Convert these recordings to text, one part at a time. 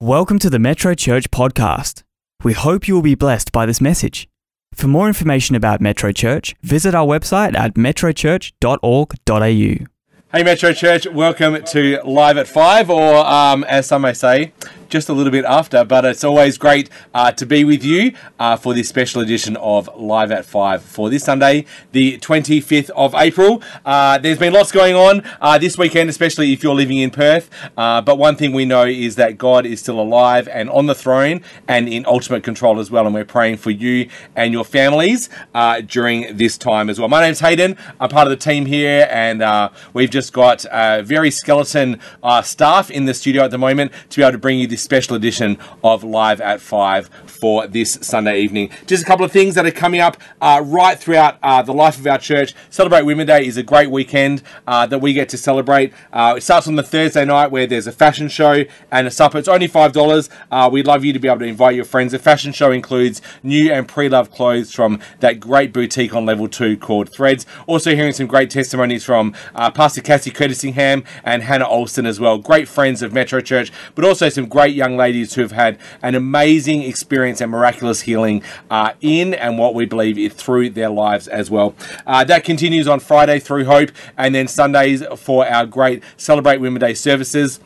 Welcome to the Metro Church podcast. We hope you will be blessed by this message. For more information about Metro Church, visit our website at metrochurch.org.au. Hey Metro Church, welcome to Live at 5, or um, as some may say, just a little bit after, but it's always great uh, to be with you uh, for this special edition of Live at 5 for this Sunday, the 25th of April. Uh, there's been lots going on uh, this weekend, especially if you're living in Perth, uh, but one thing we know is that God is still alive and on the throne and in ultimate control as well, and we're praying for you and your families uh, during this time as well. My name's Hayden, I'm part of the team here, and we've just got a very skeleton staff in the studio at the moment to be able to bring you this special edition of Live at 5 for this Sunday evening. Just a couple of things that are coming up uh, right throughout uh, the life of our church. Celebrate Women Day is a great weekend uh, that we get to celebrate. Uh, it starts on the Thursday night where there's a fashion show and a supper. It's only $5. Uh, we'd love you to be able to invite your friends. The fashion show includes new and pre-loved clothes from that great boutique on level 2 called Threads. Also hearing some great testimonies from uh, Pastor Cassie Curtisingham and Hannah Olson as well. Great friends of Metro Church, but also some great young ladies who have had an amazing experience experience and miraculous healing uh, in and what we believe is through their lives as well. Uh, that continues on Friday through Hope, and then Sundays for our great Celebrate Women Day services.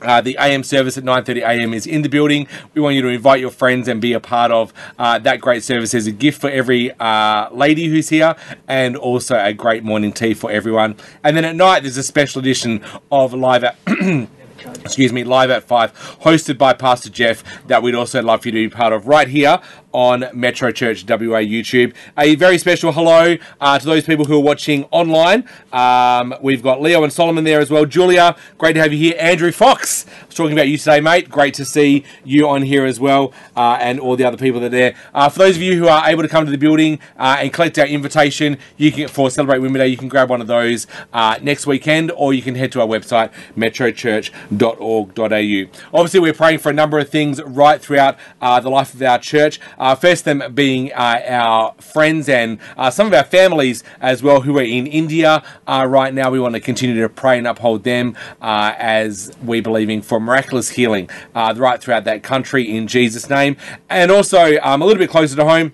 Uh, the AM service at 9:30 a.m. is in the building. We want you to invite your friends and be a part of uh, that great service. There's a gift for every uh, lady who's here, and also a great morning tea for everyone. And then at night, there's a special edition of live at. excuse me, live at five, hosted by Pastor Jeff, that we'd also love for you to be part of right here on Metro Church WA YouTube. A very special hello uh, to those people who are watching online. Um, we've got Leo and Solomon there as well. Julia, great to have you here. Andrew Fox, I was talking about you today, mate. Great to see you on here as well, uh, and all the other people that are there. Uh, for those of you who are able to come to the building uh, and collect our invitation, you can for Celebrate Women Day, you can grab one of those uh, next weekend, or you can head to our website metrochurch.org.au. Obviously, we're praying for a number of things right throughout uh, the life of our church. Uh, first, them being uh, our friends and uh, some of our families as well who are in India right now. We want to continue to pray and uphold them as we believing for miraculous healing right throughout that country in Jesus' name. And also, um, a little bit closer to home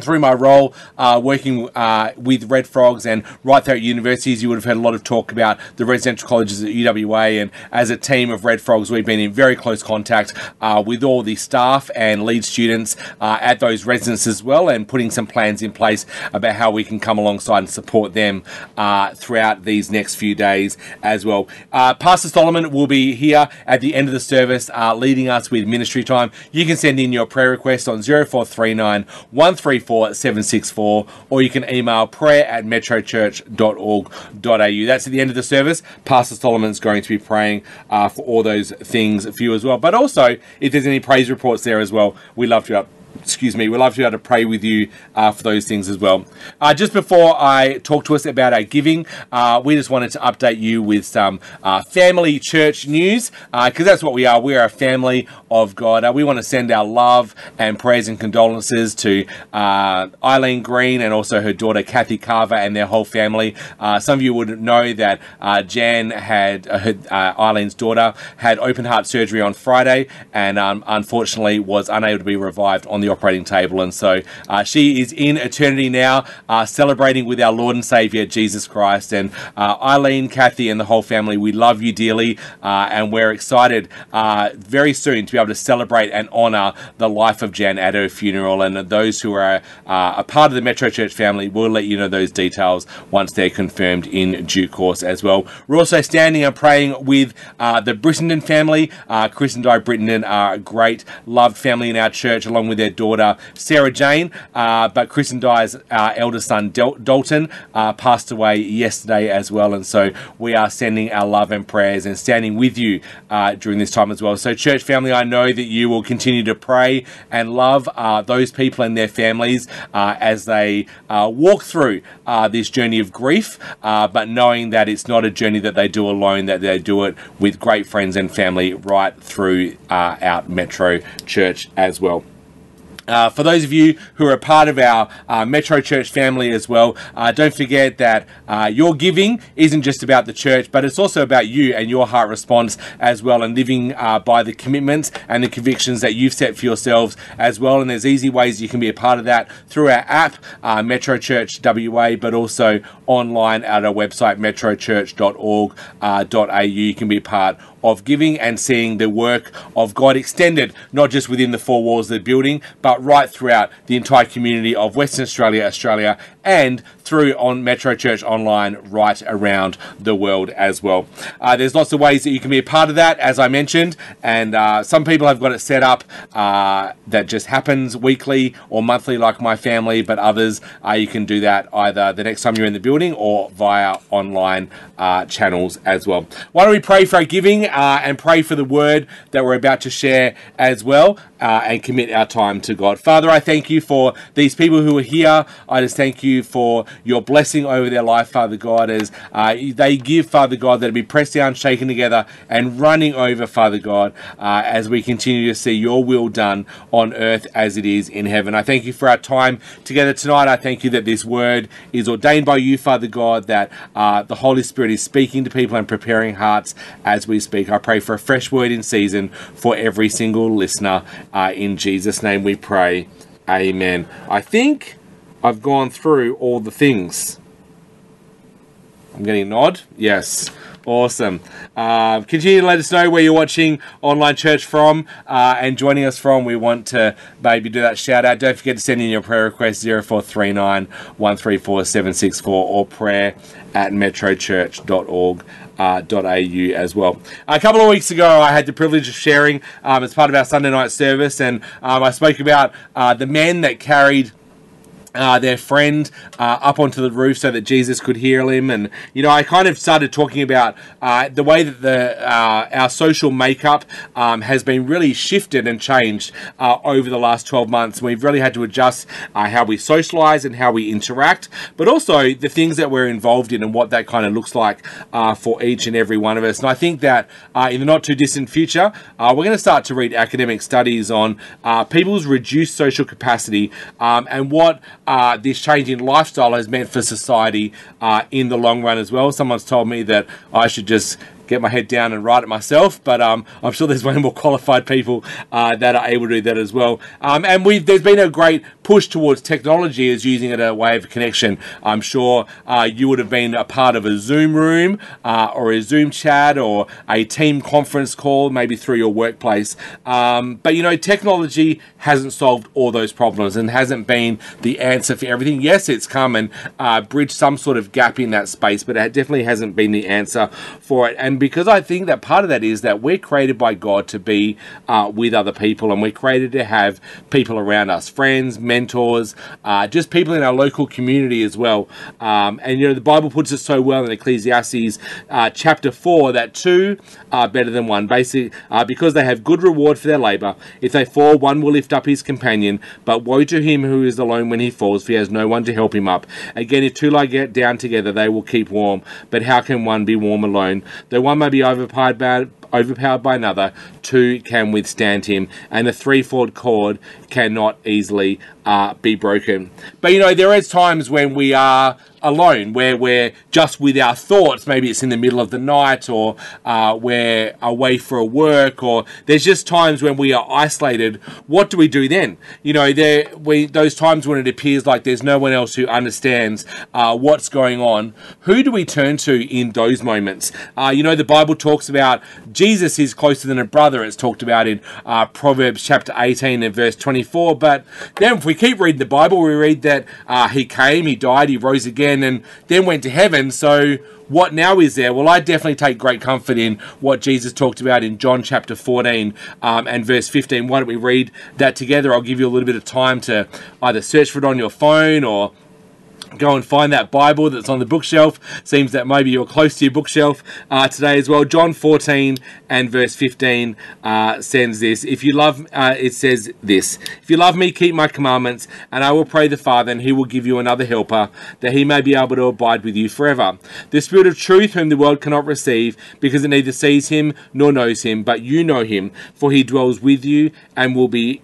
through my role uh, working uh, with Red Frogs and right there at universities, you would have heard a lot of talk about the residential colleges at UWA. And as a team of Red Frogs, we've been in very close contact uh, with all the staff and lead students uh, at those residences as well, and putting some plans in place about how we can come alongside and support them uh, throughout these next few days as well. Uh, Pastor Solomon will be here at the end of the service, leading us with ministry time. You can send in your prayer request on 0439 13 764 or you can email prayer at metrochurch.org.au. That's at the end of the service. Pastor Solomon's going to be praying uh, for all those things for you as well. But also, if there's any praise reports there as well, we love to excuse me, we'd love to be able to pray with you uh, for those things as well. Uh, just before I talk to us about our giving, uh, we just wanted to update you with some uh, family church news because uh, that's what we are. We are a family of God. Uh, we want to send our love and prayers and condolences to Eileen Green and also her daughter Kathy Carver and their whole family. some of you would know that Jan had her, Eileen's daughter had open heart surgery on Friday and um, unfortunately was unable to be revived on the the operating table. And so uh, she is in eternity now, uh, celebrating with our Lord and Savior, Jesus Christ. And uh, Eileen, Kathy, and the whole family, we love you dearly. Uh, and we're excited uh, very soon to be able to celebrate and honor the life of Jan at her funeral. And those who are a part of the Metro Church family, we'll let you know those details once they're confirmed in due course as well. We're also standing and praying with the Brittenden family. Chris and Di Brittenden are a great, loved family in our church, along with their daughter Sarah Jane, uh, but Chris and Di's uh, eldest son Del- Dalton uh, passed away yesterday as well, and so we are sending our love and prayers and standing with you uh, during this time as well. So, church family, I know that you will continue to pray and love uh, those people and their families uh, as they walk through this journey of grief, but knowing that it's not a journey that they do alone, that they do it with great friends and family right through out Metro Church as well. Uh, for those of you who are a part of our uh, Metro Church family as well, uh, don't forget that uh, your giving isn't just about the church, but it's also about you and your heart response as well, and living uh, by the commitments and the convictions that you've set for yourselves as well. And there's easy ways you can be a part of that through our app, uh, Metro Church WA, but also online at our website, metrochurch.org.au. you can be part of giving and seeing the work of God extended, not just within the four walls of the building, but right throughout the entire community of Western Australia, Australia, and through on Metro Church Online right around the world as well. Uh, there's lots of ways that you can be a part of that, as I mentioned, and uh, some people have got it set up uh, that just happens weekly or monthly, like my family, but others uh, you can do that either the next time you're in the building or via online uh, channels as well. Why don't we pray for our giving uh, and pray for the word that we're about to share as well? uh, and commit our time to God. Father, I thank you for these people who are here. I just thank you for your blessing over their life, Father God, as uh, they give, Father God, that it be pressed down, shaken together, and running over, Father God, uh, as we continue to see your will done on earth as it is in heaven. I thank you for our time together tonight. I thank you that this word is ordained by you, Father God, that uh, the Holy Spirit is speaking to people and preparing hearts as we speak. I pray for a fresh word in season for every single listener. Uh, in Jesus' name we pray. Amen. I think I've gone through all the things. I'm getting a nod. Yes. Awesome. Uh, continue to let us know where you're watching online church from uh, and joining us from. We want to maybe do that shout out. Don't forget to send in your prayer request 0439 134 764 or prayer at metrochurch.org uh, .au as well. A couple of weeks ago, I had the privilege of sharing um, as part of our Sunday night service, and um, I spoke about uh, the men that carried uh, their friend uh, up onto the roof so that Jesus could heal him. And you know, I kind of started talking about uh, the way that the uh, our social makeup um, has been really shifted and changed uh, over the last 12 months. We've really had to adjust uh, how we socialize and how we interact, but also the things that we're involved in and what that kind of looks like for each and every one of us. And I think that in the not too distant future, we're going to start to read academic studies on people's reduced social capacity um, and what uh, this change in lifestyle has meant for society uh, in the long run as well. Someone's told me that I should just get my head down and write it myself. But um, I'm sure there's way more qualified people uh, that are able to do that as well. Um, and we there's been a great push towards technology as using it as a way of connection. I'm sure uh, you would have been a part of a Zoom room uh, or a Zoom chat or a team conference call, maybe through your workplace. Um, but you know, technology hasn't solved all those problems and hasn't been the answer for everything. Yes, it's come and uh, bridged some sort of gap in that space, but it definitely hasn't been the answer for it. And because I think that part of that is that we're created by God to be uh, with other people, and we're created to have people around us, friends, mentors, uh, just people in our local community as well. Um, and you know, the Bible puts it so well in Ecclesiastes uh, chapter four that two are better than one, basically uh, because they have good reward for their labor. If they fall, one will lift up his companion, but woe to him who is alone when he falls, for he has no one to help him up. Again, if two lie down together, they will keep warm. But how can one be warm alone? Though one may be overpowered by, overpowered by another, two can withstand him, and a threefold cord cannot easily uh, be broken. But you know, there is times when we are alone, where we're just with our thoughts. Maybe it's in the middle of the night, or uh, we're away for a work, or there's just times when we are isolated. What do we do then? You know, there we those times when it appears like there's no one else who understands uh, what's going on. Who do we turn to in those moments? Uh, you know, the Bible talks about Jesus is closer than a brother. It's talked about in uh, Proverbs chapter 18 and verse 24. But then, we keep reading the Bible, we read that uh, he came, he died, he rose again and then went to heaven. So what now is there? Well, I definitely take great comfort in what Jesus talked about in John chapter 14 um, and verse 15. Why don't we read that together? I'll give you a little bit of time to either search for it on your phone or go and find that Bible that's on the bookshelf. Seems that maybe you're close to your bookshelf uh, today as well. John 14 and verse 15 uh, sends this. If you love, uh, it says this. If you love me, keep my commandments, and I will pray the Father, and he will give you another helper, that he may be able to abide with you forever. The Spirit of truth, whom the world cannot receive, because it neither sees him nor knows him, but you know him, for he dwells with you and will be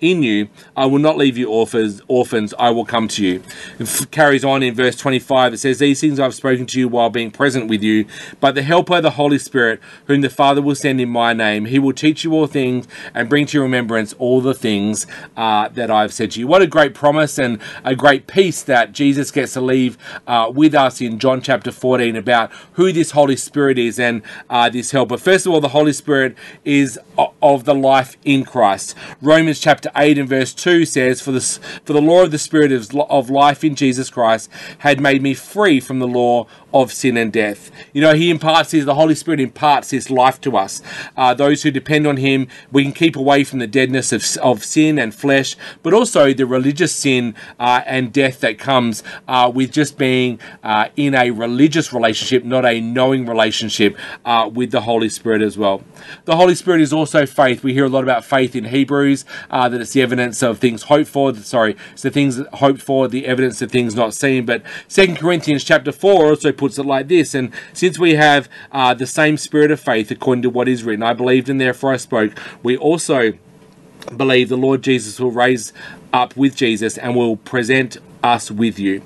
in you. I will not leave you orphans. Orphans, I will come to you. It carries on in verse 25. It says, These things I've spoken to you while being present with you. But the Helper, the Holy Spirit, whom the Father will send in my name, he will teach you all things and bring to your remembrance all the things uh, that I've said to you. What a great promise and a great peace that Jesus gets to leave uh, with us in John chapter 14 about who this Holy Spirit is and uh, this Helper. First of all, the Holy Spirit is of the life in Christ. Romans chapter 8 and verse 2 says, For the, for the law of the Spirit of, of life in Jesus Christ had made me free from the law of sin and death. You know, He imparts His, the Holy Spirit imparts His life to us. Uh, those who depend on Him, we can keep away from the deadness of, of sin and flesh, but also the religious sin uh, and death that comes uh, with just being uh, in a religious relationship, not a knowing relationship uh, with the Holy Spirit as well. The Holy Spirit is also faith. We hear a lot about faith in Hebrews, uh, that it's the evidence of things hoped for. Sorry, it's the things hoped for, the evidence of things not seen. But Second Corinthians chapter 4 also puts puts it like this. And since we have uh, the same spirit of faith, according to what is written, I believed and therefore I spoke, we also believe the Lord Jesus will raise up with Jesus and will present us with you.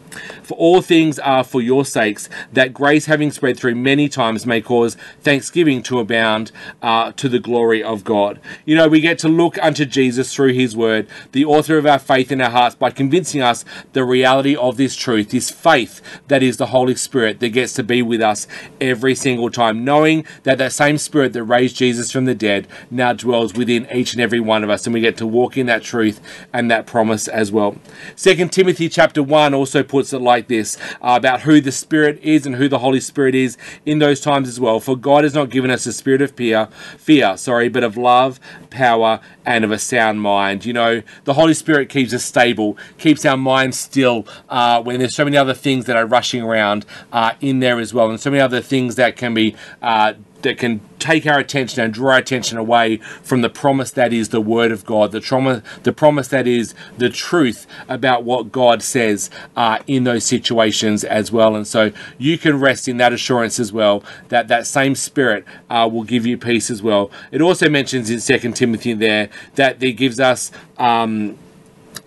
For all things are for your sakes, that grace having spread through many times may cause thanksgiving to abound uh, to the glory of God. You know, we get to look unto Jesus through his word, the author of our faith in our hearts, by convincing us the reality of this truth, this faith that is the Holy Spirit that gets to be with us every single time, knowing that that same Spirit that raised Jesus from the dead now dwells within each and every one of us, and we get to walk in that truth and that promise as well. Second Timothy chapter chapter 1 also puts it like this uh, about who the Spirit is and who the Holy Spirit is in those times as well. For God has not given us a spirit of fear, fear, sorry, but of love, power, and of a sound mind. You know, the Holy Spirit keeps us stable, keeps our mind still uh, when there's so many other things that are rushing around uh, in there as well, and so many other things that can be uh, that can take our attention and draw our attention away from the promise that is the Word of God, the trauma, the promise that is the truth about what God says uh, in those situations as well. And so you can rest in that assurance as well that that same Spirit uh, will give you peace as well. It also mentions in Second Timothy there that it gives us. Um,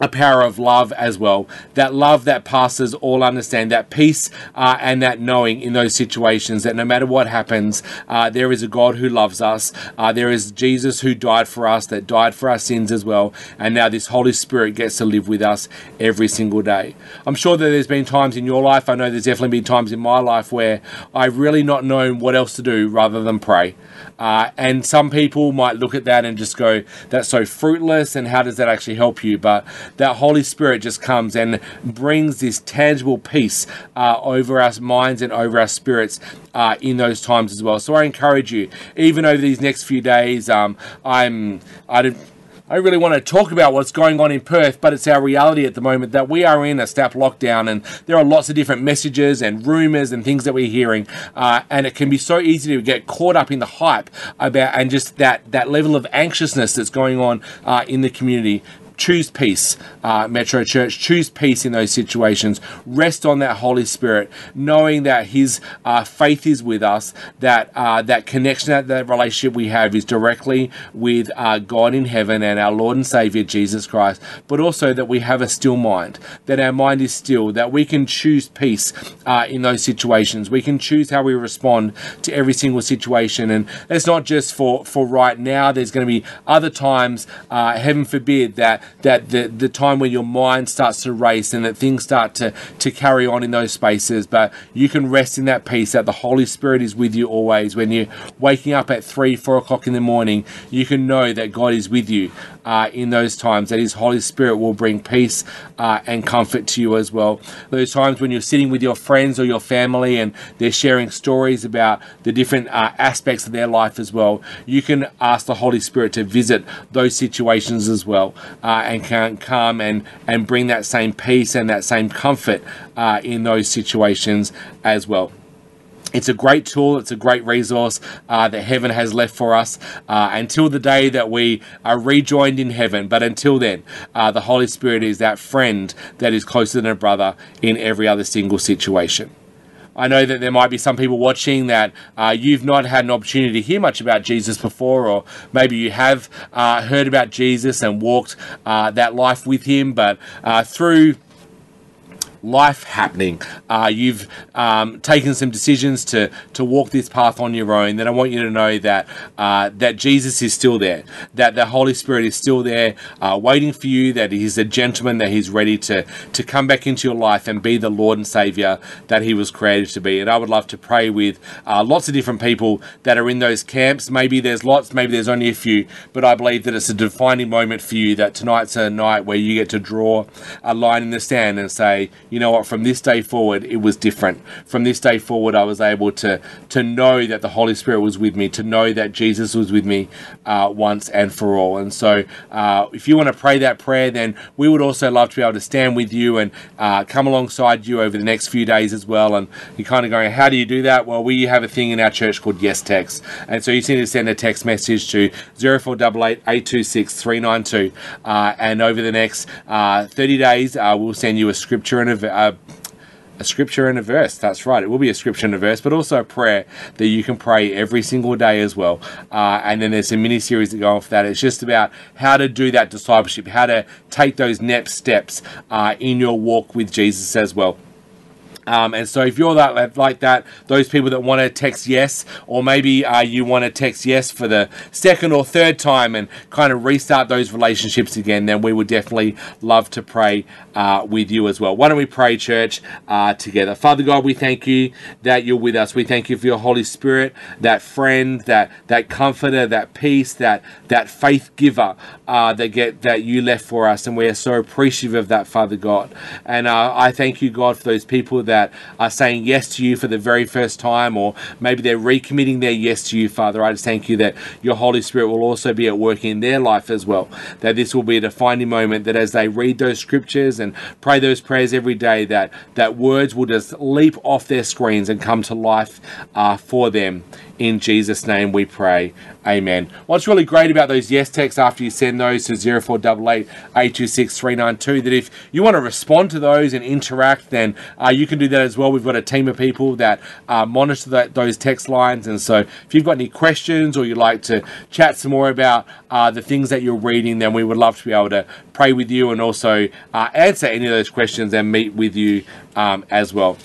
a power of love as well. That love that passes all understand, that peace uh, and that knowing in those situations that no matter what happens, uh, there is a God who loves us. Uh, there is Jesus who died for us, that died for our sins as well. And now this Holy Spirit gets to live with us every single day. I'm sure that there's been times in your life, I know there's definitely been times in my life where I've really not known what else to do rather than pray. Uh, and some people might look at that and just go, that's so fruitless, and how does that actually help you? But that Holy Spirit just comes and brings this tangible peace uh, over our minds and over our spirits uh, in those times as well. So I encourage you, even over these next few days, um, I'm I don't I really want to talk about what's going on in Perth, but it's our reality at the moment that we are in a snap lockdown, and there are lots of different messages and rumours and things that we're hearing, uh, and it can be so easy to get caught up in the hype about and just that that level of anxiousness that's going on uh, in the community choose peace, uh, Metro Church. Choose peace in those situations. Rest on that Holy Spirit, knowing that His uh, faith is with us, that uh, that connection, that, that relationship we have is directly with uh, God in heaven and our Lord and Savior Jesus Christ, but also that we have a still mind, that our mind is still, that we can choose peace uh, in those situations. We can choose how we respond to every single situation, and that's not just for for right now. There's going to be other times, uh, heaven forbid, that that the, the time when your mind starts to race and that things start to, to carry on in those spaces. But you can rest in that peace that the Holy Spirit is with you always. When you're waking up at three, four o'clock in the morning, you can know that God is with you uh, in those times, that His Holy Spirit will bring peace uh, and comfort to you as well. Those times when you're sitting with your friends or your family and they're sharing stories about the different uh, aspects of their life as well, you can ask the Holy Spirit to visit those situations as well uh, and can come and, and bring that same peace and that same comfort uh, in those situations as well. It's a great tool. It's a great resource uh, that heaven has left for us uh, until the day that we are rejoined in heaven. But until then, uh, the Holy Spirit is that friend that is closer than a brother in every other single situation. I know that there might be some people watching that uh, you've not had an opportunity to hear much about Jesus before, or maybe you have uh, heard about Jesus and walked uh, that life with him, but uh, through life happening. Uh, you've um, taken some decisions to to walk this path on your own. Then I want you to know that uh, that Jesus is still there, that the Holy Spirit is still there, uh, waiting for you. That He's a gentleman, that He's ready to to come back into your life and be the Lord and Savior that He was created to be. And I would love to pray with uh, lots of different people that are in those camps. Maybe there's lots, maybe there's only a few, but I believe that it's a defining moment for you. That tonight's a night where you get to draw a line in the sand and say, you know what, from this day forward, it was different. From this day forward, I was able to to know that the Holy Spirit was with me, to know that Jesus was with me uh, once and for all. And so, uh, if you want to pray that prayer, then we would also love to be able to stand with you and uh, come alongside you over the next few days as well. And you're kind of going, how do you do that? Well, we have a thing in our church called Yes Text, and so you need to send a text message to 0488 826 392, uh, and over the next uh, 30 days, uh, we'll send you a scripture and a a scripture and a verse. That's right. It will be a scripture and a verse, but also a prayer that you can pray every single day as well. Uh, and then there's a mini series that go off that. It's just about how to do that discipleship, how to take those next steps uh, in your walk with Jesus as well. Um, and so if you're that like that, those people that want to text yes, or maybe uh, you want to text yes for the second or third time and kind of restart those relationships again, then we would definitely love to pray uh, with you as well. Why don't we pray, church, uh, together? Father God, we thank you that you're with us. We thank you for your Holy Spirit, that friend, that that comforter, that peace, that that faith giver uh, that get that you left for us, and we are so appreciative of that, Father God. And uh, I thank you, God, for those people that that are saying yes to you for the very first time, or maybe they're recommitting their yes to you, Father. I just thank you that your Holy Spirit will also be at work in their life as well. That this will be a defining moment that as they read those scriptures and pray those prayers every day, that that words will just leap off their screens and come to life uh, for them. In Jesus' name we pray. Amen. What's really great about those yes texts after you send those to 0488 826 392 that if you want to respond to those and interact, then uh, you can do that as well. We've got a team of people that uh, monitor that, those text lines. And so if you've got any questions or you'd like to chat some more about uh, the things that you're reading, then we would love to be able to pray with you and also uh, answer any of those questions and meet with you um, as well.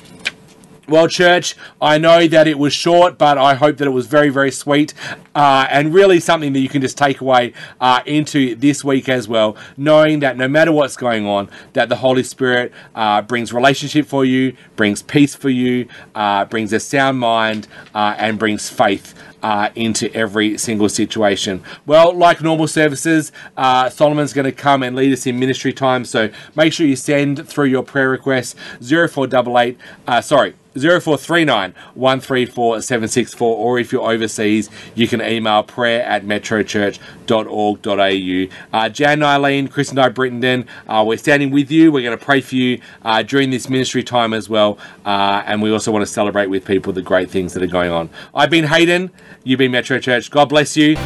Well, church, I know that it was short, but I hope that it was very, very sweet uh, and really something that you can just take away uh, into this week as well, knowing that no matter what's going on, that the Holy Spirit uh, brings relationship for you, brings peace for you, uh, brings a sound mind, uh, and brings faith uh, into every single situation. Well, like normal services, uh, Solomon's going to come and lead us in ministry time. So make sure you send through your prayer requests 0488, uh, sorry, 0439 134 764, or if you're overseas, you can email prayer at metrochurch.org.au. Uh, Jan Eileen, Chris and Di, Brittenden, uh, we're standing with you. We're going to pray for you uh, during this ministry time as well. Uh, and we also want to celebrate with people the great things that are going on. I've been Hayden. You've been Metro Church. God bless you.